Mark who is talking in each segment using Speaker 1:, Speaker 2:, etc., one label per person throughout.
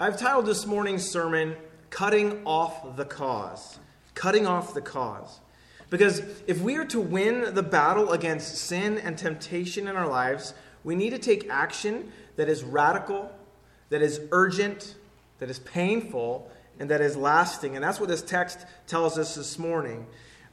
Speaker 1: I've titled this morning's sermon, Cutting Off the Cause. Cutting Off the Cause. Because if we are to win the battle against sin and temptation in our lives, we need to take action that is radical, that is urgent, that is painful, and that is lasting. And that's what this text tells us this morning.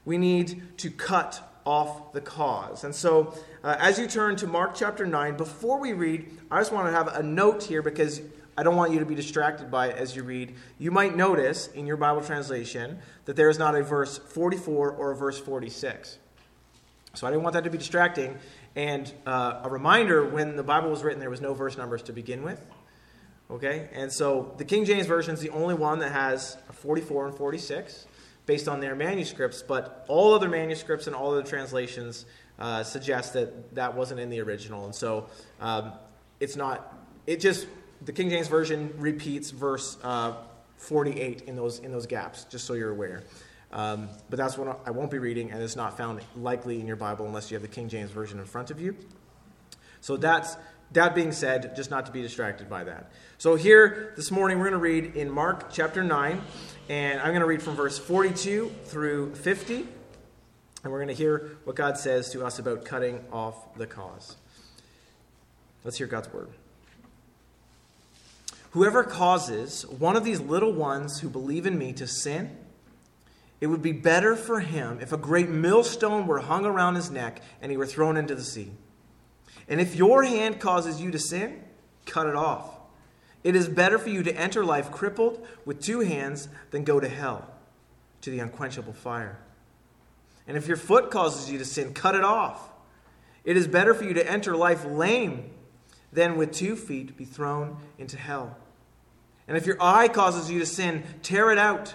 Speaker 1: We need to cut off the cause. And so, uh, as you turn to Mark chapter 9, before we read, I just want to have a note here because I don't want you to be distracted by it as you read. You might notice in your Bible translation that there is not a verse 44 or a verse 46. So I didn't want that to be distracting. And uh, a reminder when the Bible was written, there was no verse numbers to begin with. Okay? And so the King James Version is the only one that has 44 and 46 based on their manuscripts, but all other manuscripts and all other translations uh, suggest that that wasn't in the original. And so um, it's not, it just, the King James Version repeats verse uh, 48 in those, in those gaps, just so you're aware. Um, but that's what I won't be reading, and it's not found likely in your Bible unless you have the King James Version in front of you. So that's that being said, just not to be distracted by that. So here this morning we're going to read in Mark chapter 9, and I'm going to read from verse 42 through 50, and we're going to hear what God says to us about cutting off the cause. Let's hear God's word. Whoever causes one of these little ones who believe in me to sin, it would be better for him if a great millstone were hung around his neck and he were thrown into the sea. And if your hand causes you to sin, cut it off. It is better for you to enter life crippled with two hands than go to hell, to the unquenchable fire. And if your foot causes you to sin, cut it off. It is better for you to enter life lame than with two feet be thrown into hell. And if your eye causes you to sin, tear it out.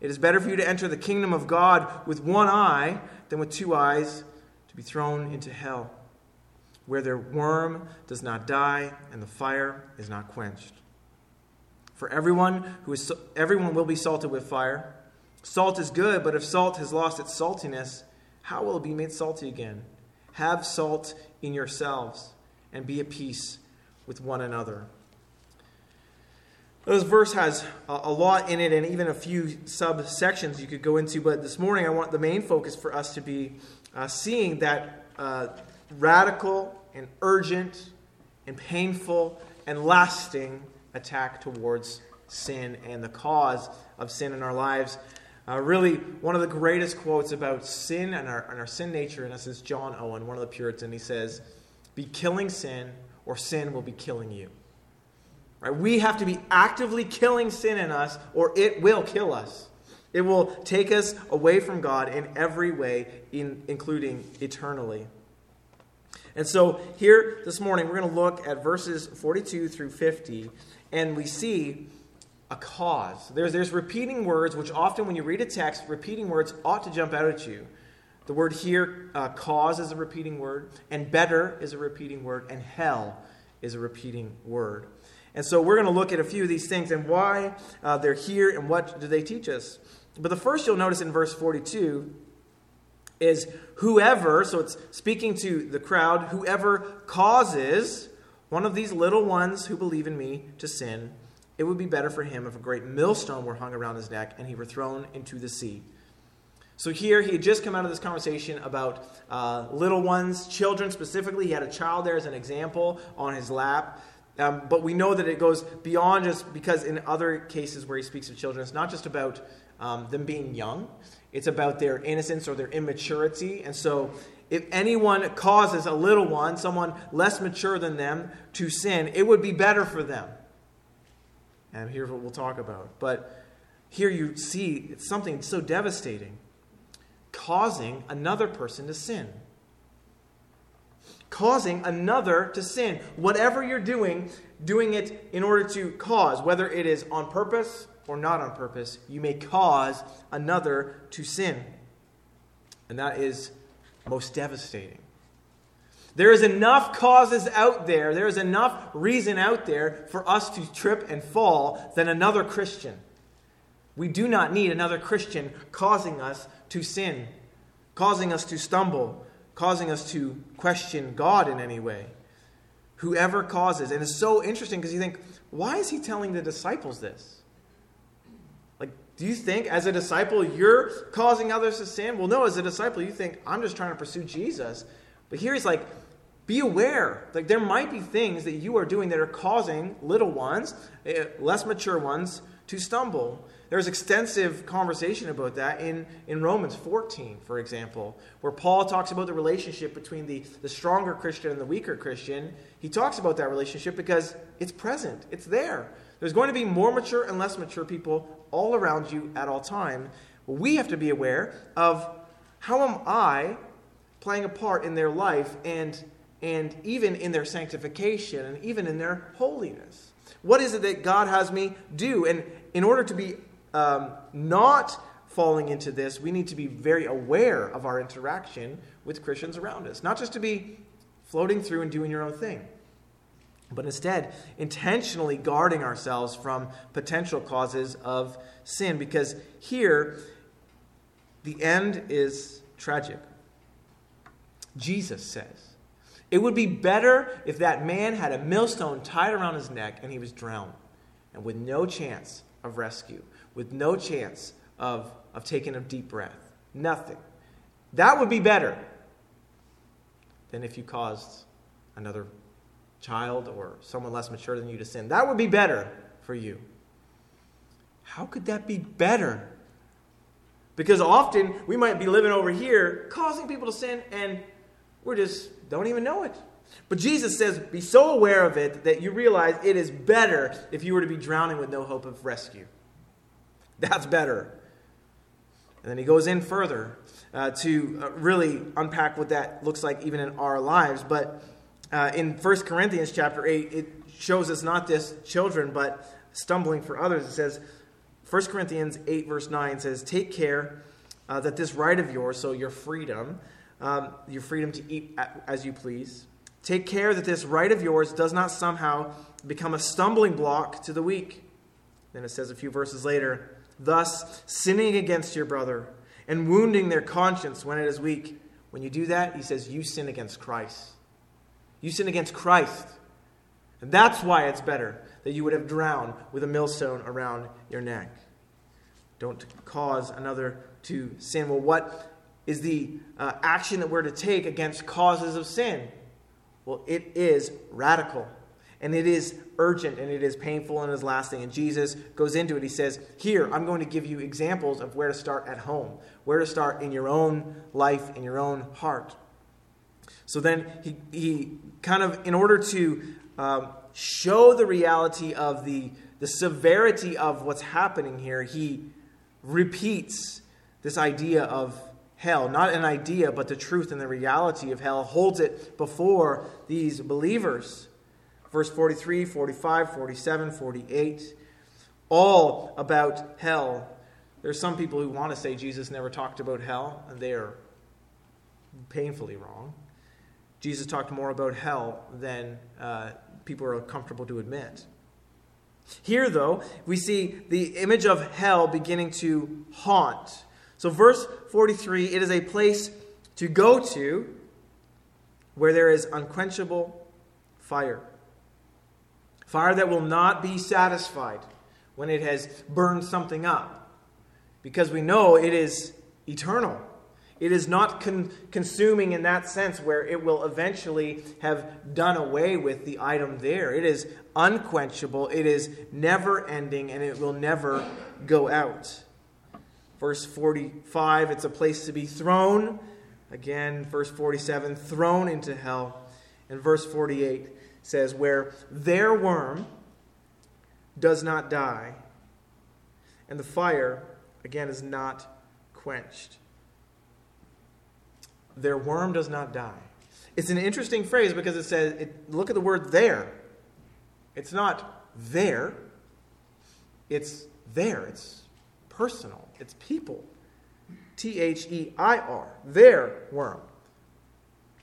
Speaker 1: It is better for you to enter the kingdom of God with one eye than with two eyes to be thrown into hell where their worm does not die and the fire is not quenched. For everyone who is everyone will be salted with fire. Salt is good, but if salt has lost its saltiness, how will it be made salty again? Have salt in yourselves and be at peace with one another. This verse has a lot in it and even a few subsections you could go into, but this morning I want the main focus for us to be uh, seeing that uh, radical and urgent and painful and lasting attack towards sin and the cause of sin in our lives. Uh, really, one of the greatest quotes about sin and our, and our sin nature in us is John Owen, one of the Puritans. He says, Be killing sin, or sin will be killing you. Right? We have to be actively killing sin in us, or it will kill us. It will take us away from God in every way, in, including eternally. And so here this morning, we're going to look at verses 42 through 50, and we see a cause. There's, there's repeating words, which often when you read a text, repeating words ought to jump out at you. The word here, uh, cause, is a repeating word, and better is a repeating word, and hell is a repeating word. And so we're going to look at a few of these things and why uh, they're here and what do they teach us. But the first you'll notice in verse 42 is whoever, so it's speaking to the crowd, whoever causes one of these little ones who believe in me to sin, it would be better for him if a great millstone were hung around his neck and he were thrown into the sea. So here he had just come out of this conversation about uh, little ones, children specifically. He had a child there as an example on his lap. Um, but we know that it goes beyond just because in other cases where he speaks of children, it's not just about um, them being young, it's about their innocence or their immaturity. And so, if anyone causes a little one, someone less mature than them, to sin, it would be better for them. And here's what we'll talk about. But here you see it's something so devastating causing another person to sin. Causing another to sin. Whatever you're doing, doing it in order to cause, whether it is on purpose or not on purpose, you may cause another to sin. And that is most devastating. There is enough causes out there, there is enough reason out there for us to trip and fall than another Christian. We do not need another Christian causing us to sin, causing us to stumble, causing us to question God in any way. Whoever causes, and it's so interesting because you think, why is he telling the disciples this? Like, do you think as a disciple you're causing others to sin? Well, no, as a disciple, you think, I'm just trying to pursue Jesus. But here he's like, be aware. Like, there might be things that you are doing that are causing little ones, eh, less mature ones, to stumble. There's extensive conversation about that in, in Romans 14, for example, where Paul talks about the relationship between the, the stronger Christian and the weaker Christian. He talks about that relationship because it's present, it's there. There's going to be more mature and less mature people all around you at all time. We have to be aware of how am I playing a part in their life and, and even in their sanctification and even in their holiness. What is it that God has me do? And in order to be um, not falling into this, we need to be very aware of our interaction with Christians around us. Not just to be floating through and doing your own thing, but instead intentionally guarding ourselves from potential causes of sin. Because here, the end is tragic. Jesus says, It would be better if that man had a millstone tied around his neck and he was drowned, and with no chance of rescue, with no chance of, of taking a deep breath. Nothing. That would be better than if you caused another child or someone less mature than you to sin. That would be better for you. How could that be better? Because often we might be living over here causing people to sin and we just don't even know it. But Jesus says, be so aware of it that you realize it is better if you were to be drowning with no hope of rescue. That's better. And then he goes in further uh, to uh, really unpack what that looks like even in our lives. But uh, in 1 Corinthians chapter 8, it shows us not just children, but stumbling for others. It says, 1 Corinthians 8, verse 9 says, Take care uh, that this right of yours, so your freedom, um, your freedom to eat as you please, take care that this right of yours does not somehow become a stumbling block to the weak. Then it says a few verses later, thus sinning against your brother and wounding their conscience when it is weak. When you do that, he says, you sin against Christ. You sin against Christ. And that's why it's better that you would have drowned with a millstone around your neck. Don't cause another to sin. Well, what is the uh, action that we're to take against causes of sin? Well, it is radical. And it is urgent and it is painful and it is lasting. And Jesus goes into it. He says, Here, I'm going to give you examples of where to start at home, where to start in your own life, in your own heart. So then he, he kind of, in order to um, show the reality of the, the severity of what's happening here, he repeats this idea of hell. Not an idea, but the truth and the reality of hell, holds it before these believers. Verse 43, 45, 47, 48, all about hell. There's some people who want to say Jesus never talked about hell, and they are painfully wrong. Jesus talked more about hell than uh, people are comfortable to admit. Here, though, we see the image of hell beginning to haunt. So, verse 43 it is a place to go to where there is unquenchable fire. Fire that will not be satisfied when it has burned something up, because we know it is eternal. It is not con- consuming in that sense where it will eventually have done away with the item there. It is unquenchable, it is never ending, and it will never go out. Verse 45, it's a place to be thrown. Again, verse 47, thrown into hell. And verse 48 says, Where their worm does not die, and the fire, again, is not quenched their worm does not die. It's an interesting phrase because it says, it, look at the word there. It's not there, it's there. It's personal, it's people. T H E I R, their worm.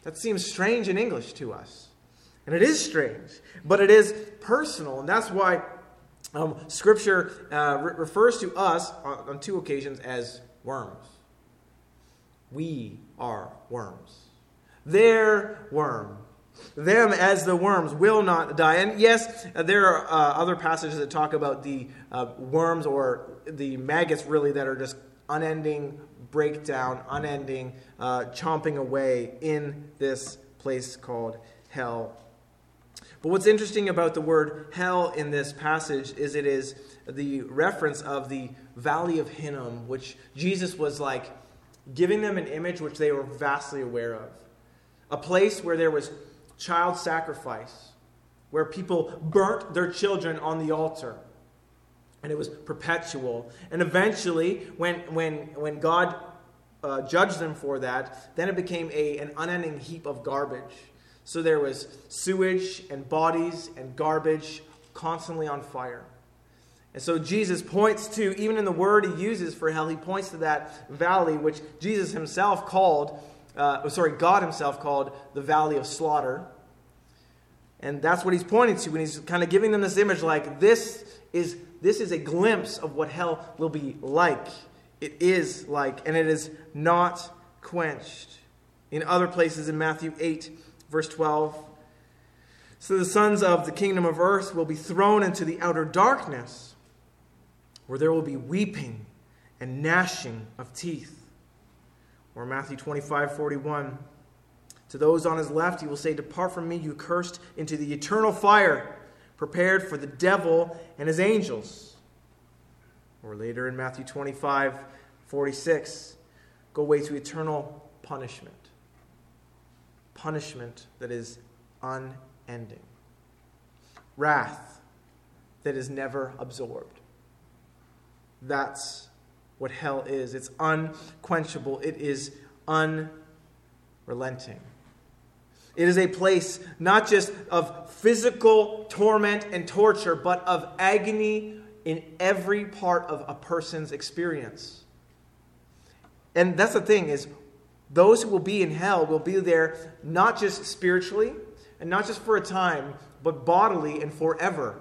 Speaker 1: That seems strange in English to us. And it is strange, but it is personal. And that's why um, Scripture uh, re- refers to us on, on two occasions as worms. We are worms. Their worm. them as the worms will not die. And yes, there are uh, other passages that talk about the uh, worms or the maggots, really, that are just unending breakdown, unending uh, chomping away in this place called hell. But what's interesting about the word hell in this passage is it is the reference of the valley of Hinnom, which Jesus was like giving them an image which they were vastly aware of. A place where there was child sacrifice, where people burnt their children on the altar. And it was perpetual. And eventually, when, when, when God uh, judged them for that, then it became a, an unending heap of garbage. So there was sewage and bodies and garbage constantly on fire. And so Jesus points to, even in the word he uses for hell, he points to that valley which Jesus himself called uh, sorry, God himself called the valley of slaughter. And that's what he's pointing to when he's kind of giving them this image like this is this is a glimpse of what hell will be like. It is like, and it is not quenched. In other places in Matthew 8, verse 12, so the sons of the kingdom of earth will be thrown into the outer darkness, where there will be weeping and gnashing of teeth. Or Matthew 25, 41. To those on his left, he will say, Depart from me, you cursed, into the eternal fire prepared for the devil and his angels. Or later in Matthew 25, 46, go away to eternal punishment. Punishment that is unending. Wrath that is never absorbed. That's what hell is. It's unquenchable, it is unrelenting. It is a place not just of physical torment and torture, but of agony in every part of a person's experience. And that's the thing is those who will be in hell will be there not just spiritually and not just for a time, but bodily and forever.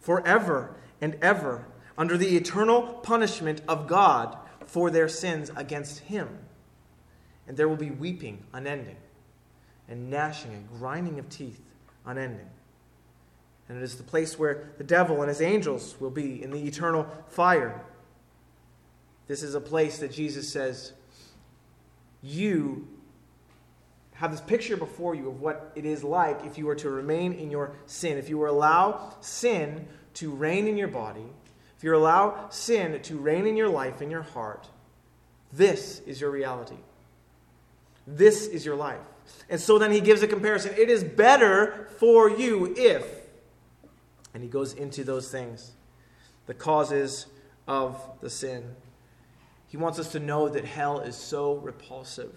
Speaker 1: Forever and ever under the eternal punishment of God for their sins against Him. And there will be weeping unending, and gnashing and grinding of teeth unending. And it is the place where the devil and his angels will be in the eternal fire. This is a place that Jesus says, You have this picture before you of what it is like if you were to remain in your sin, if you were allow sin to reign in your body, if you allow sin to reign in your life, in your heart, this is your reality. This is your life. And so then he gives a comparison. It is better for you if, and he goes into those things, the causes of the sin. He wants us to know that hell is so repulsive.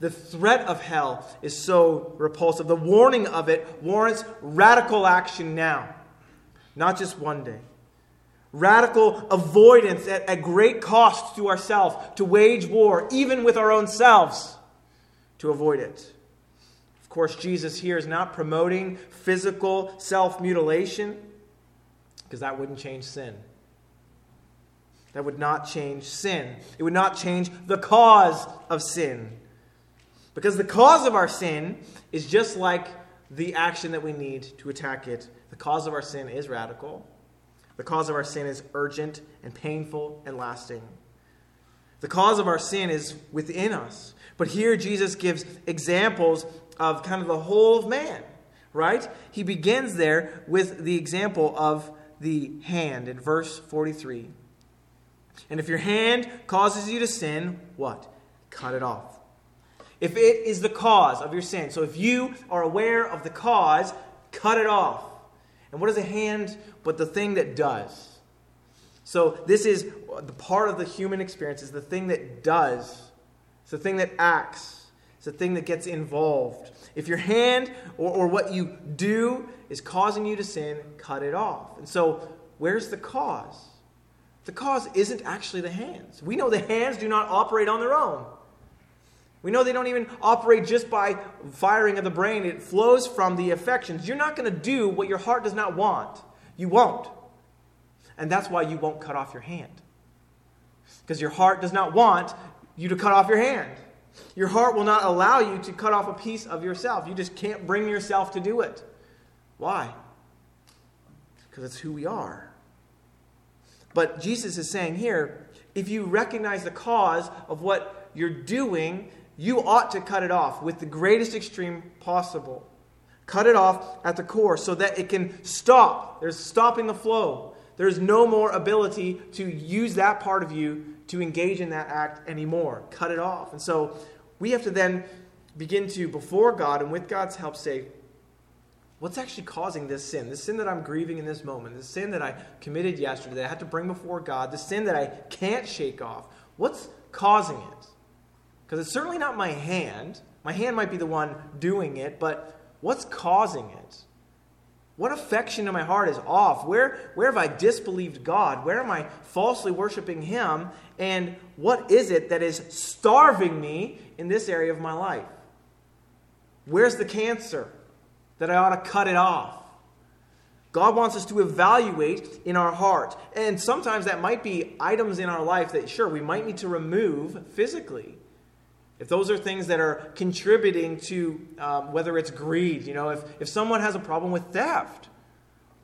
Speaker 1: The threat of hell is so repulsive. The warning of it warrants radical action now, not just one day radical avoidance at, at great cost to ourselves to wage war, even with our own selves, to avoid it. Of course, Jesus here is not promoting physical self mutilation because that wouldn't change sin. That would not change sin. It would not change the cause of sin. Because the cause of our sin is just like the action that we need to attack it. The cause of our sin is radical. The cause of our sin is urgent and painful and lasting. The cause of our sin is within us. But here Jesus gives examples of kind of the whole of man, right? He begins there with the example of the hand in verse 43. And if your hand causes you to sin, what? Cut it off. If it is the cause of your sin, so if you are aware of the cause, cut it off. And what is a hand but the thing that does? So this is the part of the human experience is the thing that does. It's the thing that acts. It's the thing that gets involved. If your hand or, or what you do is causing you to sin, cut it off. And so where's the cause? The cause isn't actually the hands. We know the hands do not operate on their own. We know they don't even operate just by firing of the brain, it flows from the affections. You're not going to do what your heart does not want. You won't. And that's why you won't cut off your hand. Because your heart does not want you to cut off your hand. Your heart will not allow you to cut off a piece of yourself. You just can't bring yourself to do it. Why? Because it's who we are. But Jesus is saying here if you recognize the cause of what you're doing, you ought to cut it off with the greatest extreme possible. Cut it off at the core so that it can stop. There's stopping the flow. There's no more ability to use that part of you to engage in that act anymore. Cut it off. And so we have to then begin to, before God and with God's help, say, what's actually causing this sin? This sin that I'm grieving in this moment, this sin that I committed yesterday, that I had to bring before God, the sin that I can't shake off. What's causing it? Because it's certainly not my hand. My hand might be the one doing it, but what's causing it? What affection in my heart is off? Where, where have I disbelieved God? Where am I falsely worshiping Him? And what is it that is starving me in this area of my life? Where's the cancer that I ought to cut it off? God wants us to evaluate in our heart. And sometimes that might be items in our life that, sure, we might need to remove physically. If those are things that are contributing to um, whether it's greed, you know, if, if someone has a problem with theft,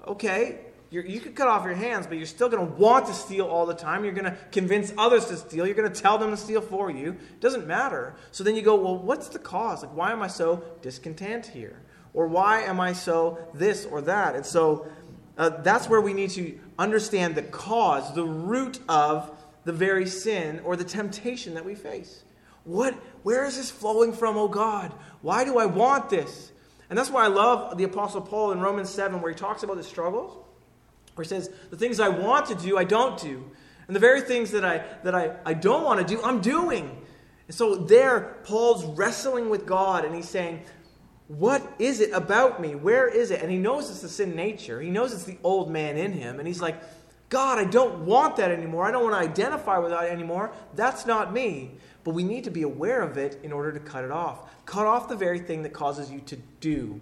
Speaker 1: okay, you could cut off your hands, but you're still going to want to steal all the time. You're going to convince others to steal. You're going to tell them to steal for you. It doesn't matter. So then you go, well, what's the cause? Like, why am I so discontent here? Or why am I so this or that? And so uh, that's where we need to understand the cause, the root of the very sin or the temptation that we face. What, where is this flowing from, oh God? Why do I want this? And that's why I love the Apostle Paul in Romans 7, where he talks about the struggles where he says, The things I want to do, I don't do. And the very things that I, that I, I don't want to do, I'm doing. And so there, Paul's wrestling with God and he's saying, What is it about me? Where is it? And he knows it's the sin nature. He knows it's the old man in him. And he's like, God, I don't want that anymore. I don't want to identify with that anymore. That's not me. But we need to be aware of it in order to cut it off. Cut off the very thing that causes you to do.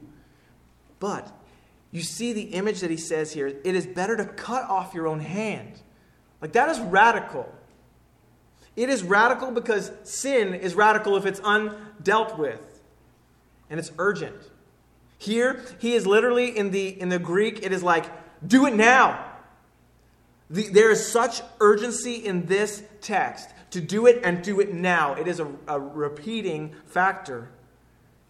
Speaker 1: But you see the image that he says here it is better to cut off your own hand. Like that is radical. It is radical because sin is radical if it's undealt with and it's urgent. Here, he is literally in the in the Greek, it is like, do it now. The, there is such urgency in this text to do it and do it now. It is a, a repeating factor.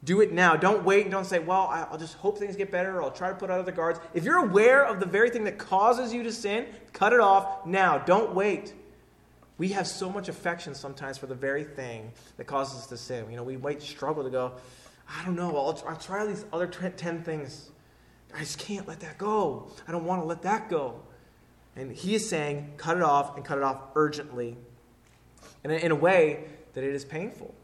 Speaker 1: Do it now. Don't wait and don't say, well, I'll just hope things get better or I'll try to put out other guards. If you're aware of the very thing that causes you to sin, cut it off now. Don't wait. We have so much affection sometimes for the very thing that causes us to sin. You know, we might struggle to go, I don't know, I'll, I'll try these other 10 things. I just can't let that go. I don't want to let that go. And he is saying, cut it off and cut it off urgently. And in a way that it is painful.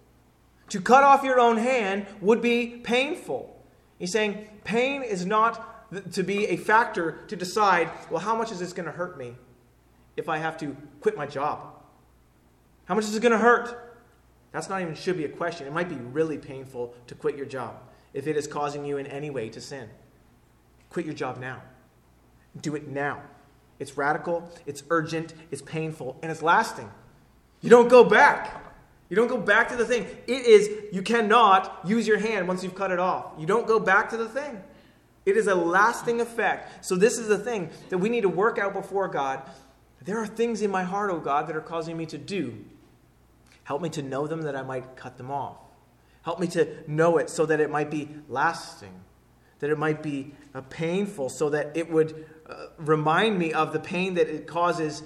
Speaker 1: To cut off your own hand would be painful. He's saying pain is not to be a factor to decide, well, how much is this going to hurt me if I have to quit my job? How much is it going to hurt? That's not even should be a question. It might be really painful to quit your job if it is causing you in any way to sin. Quit your job now. Do it now. It's radical, it's urgent, it's painful, and it's lasting. You don't go back. You don't go back to the thing. It is, you cannot use your hand once you've cut it off. You don't go back to the thing. It is a lasting effect. So, this is the thing that we need to work out before God. There are things in my heart, oh God, that are causing me to do. Help me to know them that I might cut them off. Help me to know it so that it might be lasting, that it might be uh, painful, so that it would uh, remind me of the pain that it causes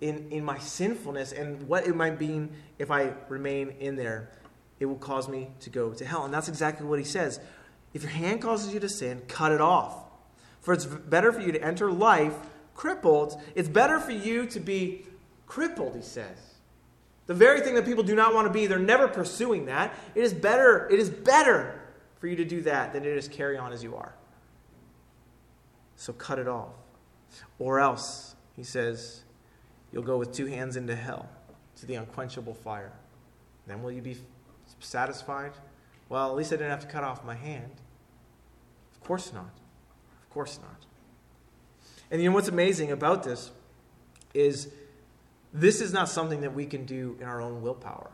Speaker 1: in, in my sinfulness and what it might mean if I remain in there. It will cause me to go to hell. And that's exactly what he says. If your hand causes you to sin, cut it off. For it's better for you to enter life crippled. It's better for you to be crippled, he says. The very thing that people do not want to be, they're never pursuing that. It is better, it is better for you to do that than it is carry on as you are. So cut it off. Or else, he says, you'll go with two hands into hell, to the unquenchable fire. Then will you be satisfied? Well, at least I didn't have to cut off my hand. Of course not. Of course not. And you know what's amazing about this is this is not something that we can do in our own willpower.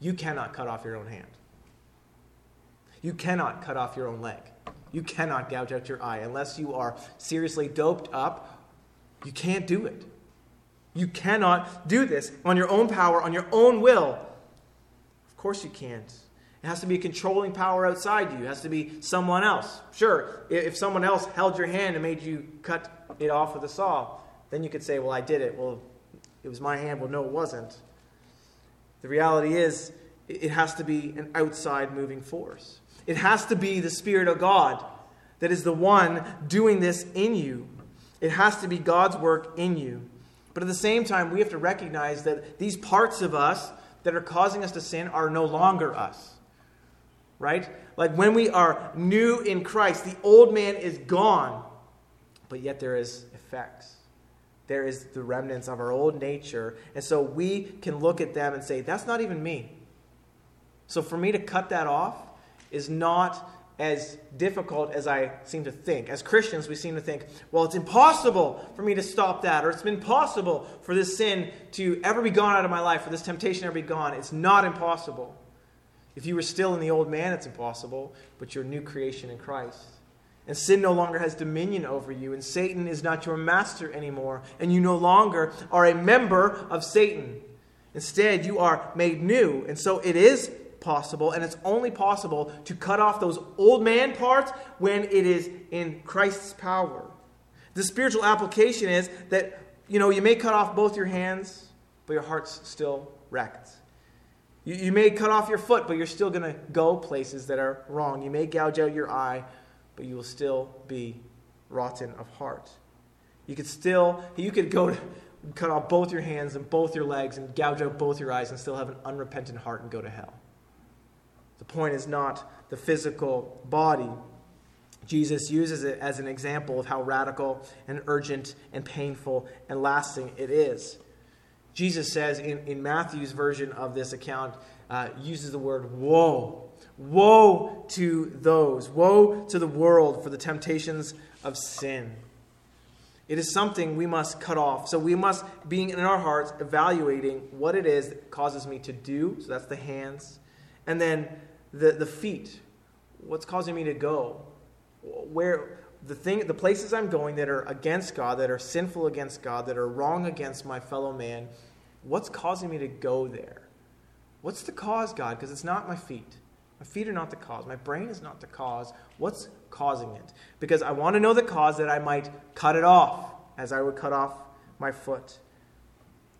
Speaker 1: You cannot cut off your own hand. You cannot cut off your own leg. You cannot gouge out your eye unless you are seriously doped up. You can't do it. You cannot do this on your own power, on your own will. Of course you can't. It has to be a controlling power outside you. It has to be someone else. Sure, if someone else held your hand and made you cut it off with a saw, then you could say, Well, I did it. Well, it was my hand. Well, no, it wasn't. The reality is, it has to be an outside moving force. It has to be the Spirit of God that is the one doing this in you. It has to be God's work in you. But at the same time, we have to recognize that these parts of us that are causing us to sin are no longer us. Right? Like when we are new in Christ, the old man is gone, but yet there is effects. There is the remnants of our old nature. And so we can look at them and say, that's not even me. So for me to cut that off is not as difficult as I seem to think. As Christians, we seem to think, well, it's impossible for me to stop that, or it's impossible for this sin to ever be gone out of my life, for this temptation ever be gone. It's not impossible. If you were still in the old man, it's impossible, but you're a new creation in Christ. And sin no longer has dominion over you, and Satan is not your master anymore, and you no longer are a member of Satan. Instead, you are made new. And so it is possible, and it's only possible to cut off those old man parts when it is in Christ's power. The spiritual application is that, you know, you may cut off both your hands, but your heart's still wrecked. You, you may cut off your foot, but you're still going to go places that are wrong. You may gouge out your eye, but you will still be rotten of heart. You could still, you could go cut off both your hands and both your legs and gouge out both your eyes and still have an unrepentant heart and go to hell. The point is not the physical body. Jesus uses it as an example of how radical and urgent and painful and lasting it is. Jesus says in, in Matthew's version of this account, uh, uses the word woe. Woe to those. Woe to the world for the temptations of sin. It is something we must cut off. So we must, being in our hearts, evaluating what it is that causes me to do. So that's the hands. And then the, the feet. What's causing me to go? Where the thing the places I'm going that are against God, that are sinful against God, that are wrong against my fellow man, what's causing me to go there? What's the cause, God? Because it's not my feet. My feet are not the cause. My brain is not the cause. What's causing it? Because I want to know the cause that I might cut it off as I would cut off my foot.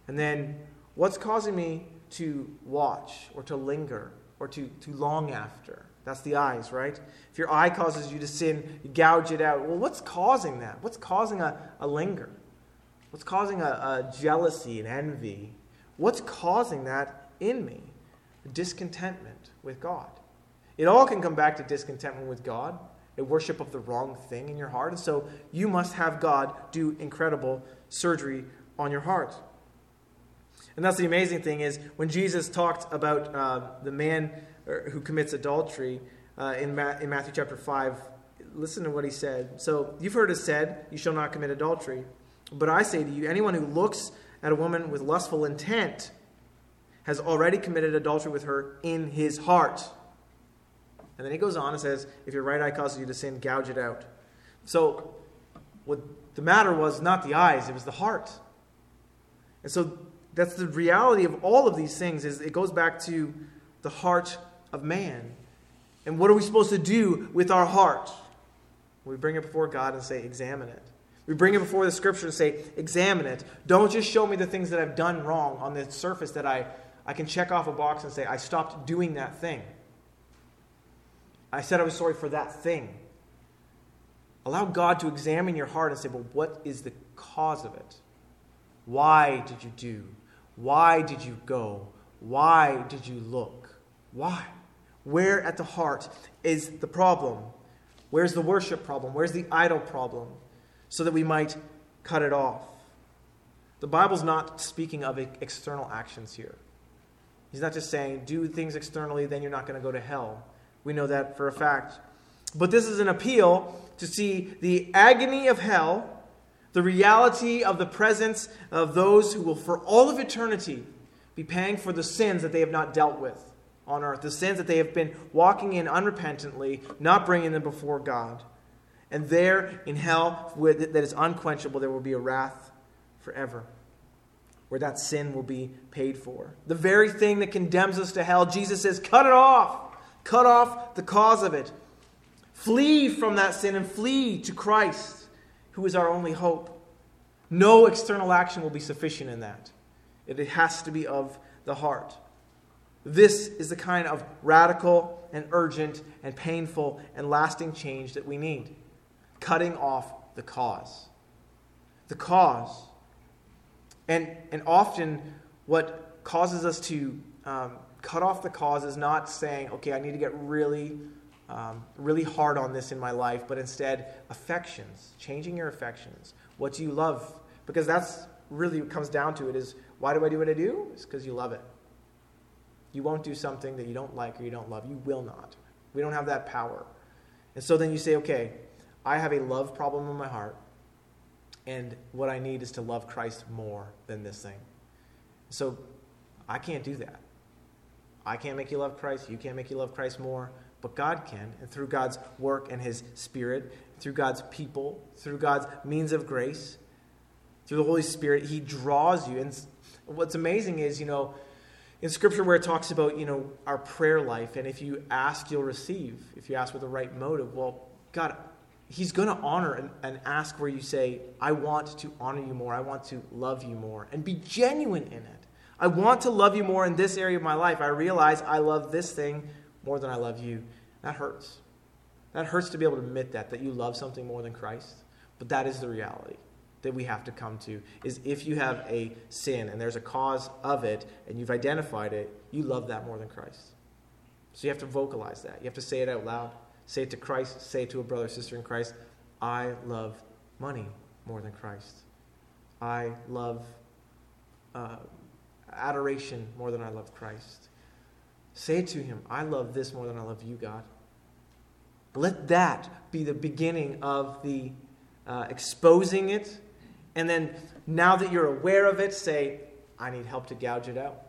Speaker 1: And then what's causing me to watch or to linger or to, to long after. That's the eyes, right? If your eye causes you to sin, you gouge it out. Well, what's causing that? What's causing a, a linger? What's causing a, a jealousy and envy? What's causing that in me? Discontentment with God. It all can come back to discontentment with God, a worship of the wrong thing in your heart. And so you must have God do incredible surgery on your heart. And that's the amazing thing is when Jesus talked about uh, the man uh, who commits adultery uh, in, Ma- in Matthew chapter 5, listen to what he said. So you've heard it said, You shall not commit adultery. But I say to you, anyone who looks at a woman with lustful intent has already committed adultery with her in his heart. And then he goes on and says, If your right eye causes you to sin, gouge it out. So what the matter was not the eyes, it was the heart. And so that's the reality of all of these things is it goes back to the heart of man. And what are we supposed to do with our heart? We bring it before God and say, examine it. We bring it before the scripture and say, examine it. Don't just show me the things that I've done wrong on the surface that I, I can check off a box and say, I stopped doing that thing. I said I was sorry for that thing. Allow God to examine your heart and say, well, what is the cause of it? Why did you do why did you go? Why did you look? Why? Where at the heart is the problem? Where's the worship problem? Where's the idol problem? So that we might cut it off. The Bible's not speaking of external actions here. He's not just saying, do things externally, then you're not going to go to hell. We know that for a fact. But this is an appeal to see the agony of hell the reality of the presence of those who will, for all of eternity, be paying for the sins that they have not dealt with. on earth, the sins that they have been walking in unrepentantly, not bringing them before God. And there in hell, that is unquenchable, there will be a wrath forever, where that sin will be paid for. The very thing that condemns us to hell, Jesus says, cut it off. Cut off the cause of it. Flee from that sin and flee to Christ, who is our only hope. No external action will be sufficient in that. It has to be of the heart. This is the kind of radical and urgent and painful and lasting change that we need. Cutting off the cause. The cause. And, and often, what causes us to um, cut off the cause is not saying, okay, I need to get really, um, really hard on this in my life, but instead, affections, changing your affections. What do you love? Because that's really what comes down to it is why do I do what I do? It's because you love it. You won't do something that you don't like or you don't love. You will not. We don't have that power. And so then you say, okay, I have a love problem in my heart, and what I need is to love Christ more than this thing. So I can't do that. I can't make you love Christ. You can't make you love Christ more. But God can. And through God's work and His Spirit, through God's people, through God's means of grace, through the Holy Spirit, He draws you. And what's amazing is, you know, in scripture where it talks about you know our prayer life and if you ask you'll receive if you ask with the right motive well god he's going to honor and, and ask where you say i want to honor you more i want to love you more and be genuine in it i want to love you more in this area of my life i realize i love this thing more than i love you that hurts that hurts to be able to admit that that you love something more than christ but that is the reality that we have to come to is if you have a sin and there's a cause of it and you've identified it, you love that more than Christ. So you have to vocalize that. You have to say it out loud. Say it to Christ. Say to a brother or sister in Christ. I love money more than Christ. I love uh, adoration more than I love Christ. Say it to him, I love this more than I love you, God. Let that be the beginning of the uh, exposing it and then now that you're aware of it, say, I need help to gouge it out.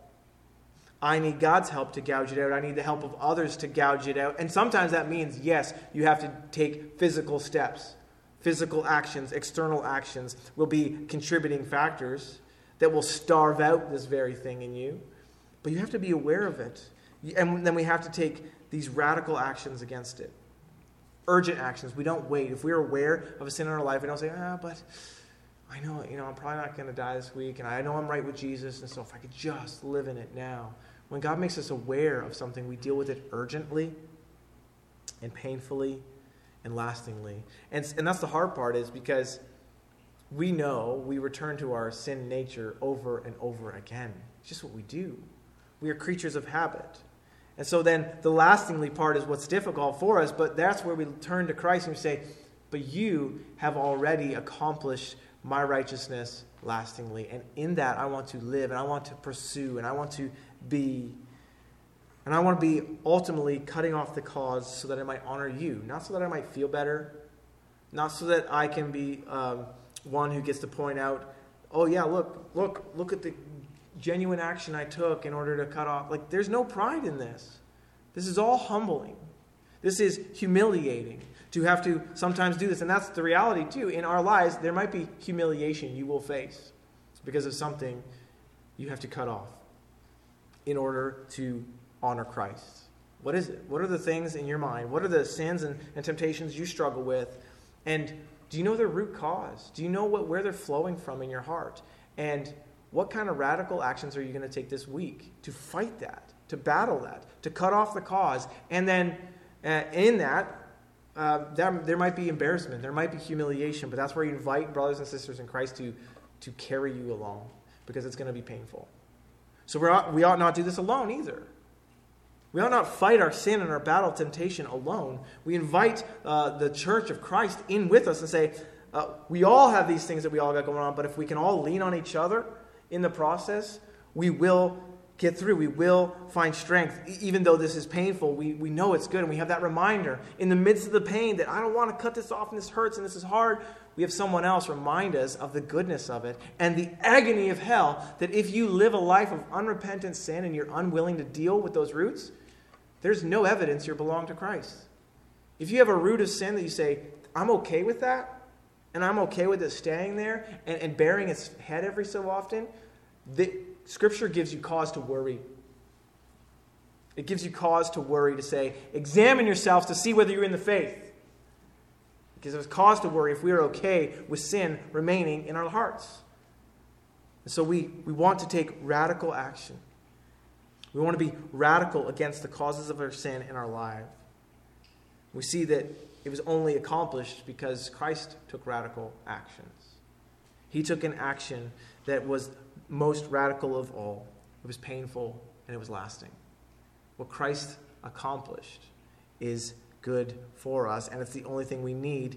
Speaker 1: I need God's help to gouge it out. I need the help of others to gouge it out. And sometimes that means, yes, you have to take physical steps. Physical actions, external actions will be contributing factors that will starve out this very thing in you. But you have to be aware of it. And then we have to take these radical actions against it. Urgent actions. We don't wait. If we're aware of a sin in our life, we don't say, ah, but I know, you know, I'm probably not going to die this week, and I know I'm right with Jesus, and so if I could just live in it now. When God makes us aware of something, we deal with it urgently and painfully and lastingly. And, and that's the hard part, is because we know we return to our sin nature over and over again. It's just what we do. We are creatures of habit. And so then the lastingly part is what's difficult for us, but that's where we turn to Christ and we say, But you have already accomplished my righteousness lastingly. And in that, I want to live and I want to pursue and I want to be. And I want to be ultimately cutting off the cause so that I might honor you, not so that I might feel better, not so that I can be um, one who gets to point out, oh, yeah, look, look, look at the genuine action I took in order to cut off. Like, there's no pride in this. This is all humbling. This is humiliating to have to sometimes do this. And that's the reality, too. In our lives, there might be humiliation you will face because of something you have to cut off in order to honor Christ. What is it? What are the things in your mind? What are the sins and, and temptations you struggle with? And do you know their root cause? Do you know what, where they're flowing from in your heart? And what kind of radical actions are you going to take this week to fight that, to battle that, to cut off the cause? And then uh, in that, uh, that, there might be embarrassment, there might be humiliation, but that's where you invite brothers and sisters in Christ to, to carry you along because it's going to be painful. So we ought, we ought not do this alone either. We ought not fight our sin and our battle of temptation alone. We invite uh, the church of Christ in with us and say, uh, we all have these things that we all got going on, but if we can all lean on each other in the process, we will get through. We will find strength. Even though this is painful, we, we know it's good. And we have that reminder in the midst of the pain that I don't want to cut this off and this hurts and this is hard. We have someone else remind us of the goodness of it and the agony of hell that if you live a life of unrepentant sin and you're unwilling to deal with those roots, there's no evidence you belong to Christ. If you have a root of sin that you say, I'm okay with that, and I'm okay with it staying there and, and bearing its head every so often, the, Scripture gives you cause to worry. It gives you cause to worry to say, examine yourselves to see whether you're in the faith. Because it was cause to worry if we are okay with sin remaining in our hearts. And so we, we want to take radical action. We want to be radical against the causes of our sin in our life. We see that it was only accomplished because Christ took radical actions. He took an action that was most radical of all. It was painful and it was lasting. What Christ accomplished is good for us, and it's the only thing we need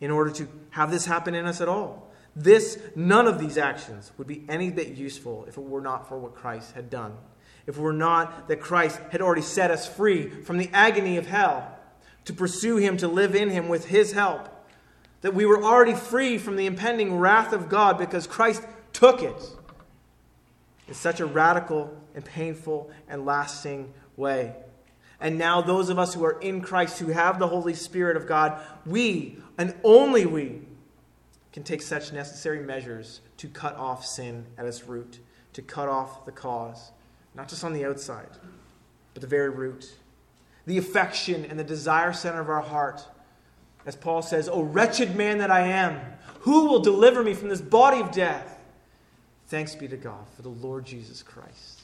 Speaker 1: in order to have this happen in us at all. This, none of these actions would be any bit useful if it were not for what Christ had done. If it were not that Christ had already set us free from the agony of hell to pursue Him, to live in Him with His help. That we were already free from the impending wrath of God because Christ took it in such a radical and painful and lasting way. And now, those of us who are in Christ, who have the Holy Spirit of God, we, and only we, can take such necessary measures to cut off sin at its root, to cut off the cause, not just on the outside, but the very root. The affection and the desire center of our heart. As Paul says, O wretched man that I am, who will deliver me from this body of death? Thanks be to God for the Lord Jesus Christ.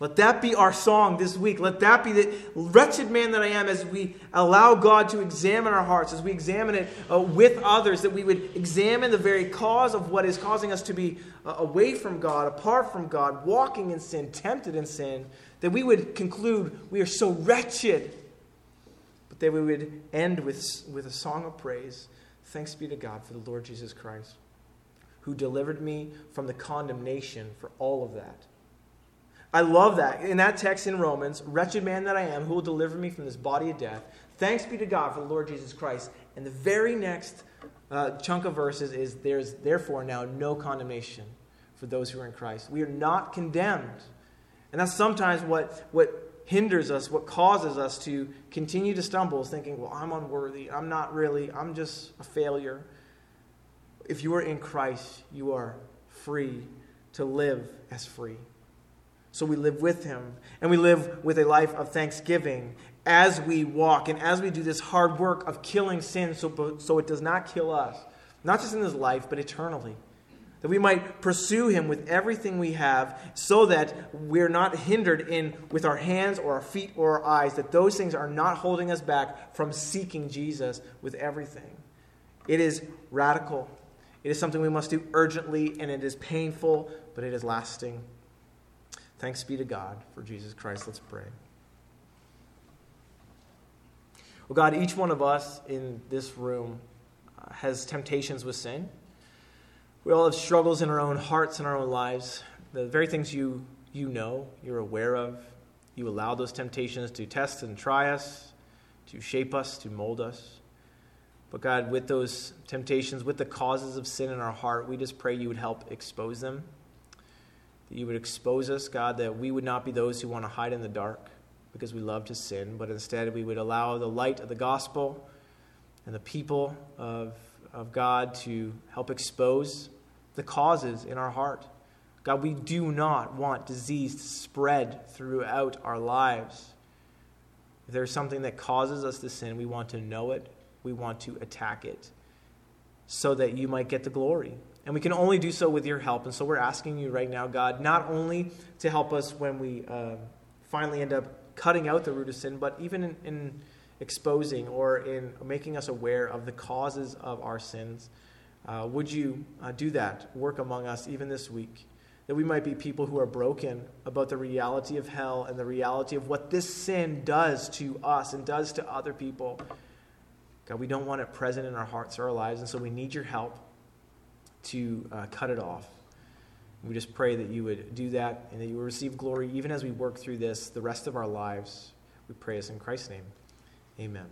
Speaker 1: Let that be our song this week. Let that be the wretched man that I am as we allow God to examine our hearts, as we examine it uh, with others, that we would examine the very cause of what is causing us to be uh, away from God, apart from God, walking in sin, tempted in sin, that we would conclude we are so wretched, but that we would end with, with a song of praise. Thanks be to God for the Lord Jesus Christ, who delivered me from the condemnation for all of that I love that. In that text in Romans, wretched man that I am, who will deliver me from this body of death? Thanks be to God for the Lord Jesus Christ. And the very next uh, chunk of verses is there's therefore now no condemnation for those who are in Christ. We are not condemned. And that's sometimes what, what hinders us, what causes us to continue to stumble, is thinking, well, I'm unworthy. I'm not really, I'm just a failure. If you are in Christ, you are free to live as free. So we live with him and we live with a life of thanksgiving as we walk and as we do this hard work of killing sin so, so it does not kill us, not just in this life, but eternally. That we might pursue him with everything we have so that we're not hindered in with our hands or our feet or our eyes, that those things are not holding us back from seeking Jesus with everything. It is radical. It is something we must do urgently, and it is painful, but it is lasting. Thanks be to God for Jesus Christ. Let's pray. Well, God, each one of us in this room uh, has temptations with sin. We all have struggles in our own hearts and our own lives. The very things you, you know, you're aware of. You allow those temptations to test and try us, to shape us, to mold us. But God, with those temptations, with the causes of sin in our heart, we just pray you would help expose them that you would expose us, God, that we would not be those who want to hide in the dark because we love to sin, but instead we would allow the light of the gospel and the people of, of God to help expose the causes in our heart. God, we do not want disease to spread throughout our lives. If there's something that causes us to sin, we want to know it, we want to attack it, so that you might get the glory. And we can only do so with your help. And so we're asking you right now, God, not only to help us when we uh, finally end up cutting out the root of sin, but even in, in, exposing or in making us aware of the causes of our sins. Uh, would you uh, do that, work among us even this week? That we might be people who are broken about the reality of hell and the reality of what this sin does to us and does to other people. God, we don't want it present in our hearts or our lives, and so we need your help to uh, cut it off. We just pray that you would do that and that you will receive glory even as we work through this the rest of our lives. We pray this in Christ's name. Amen.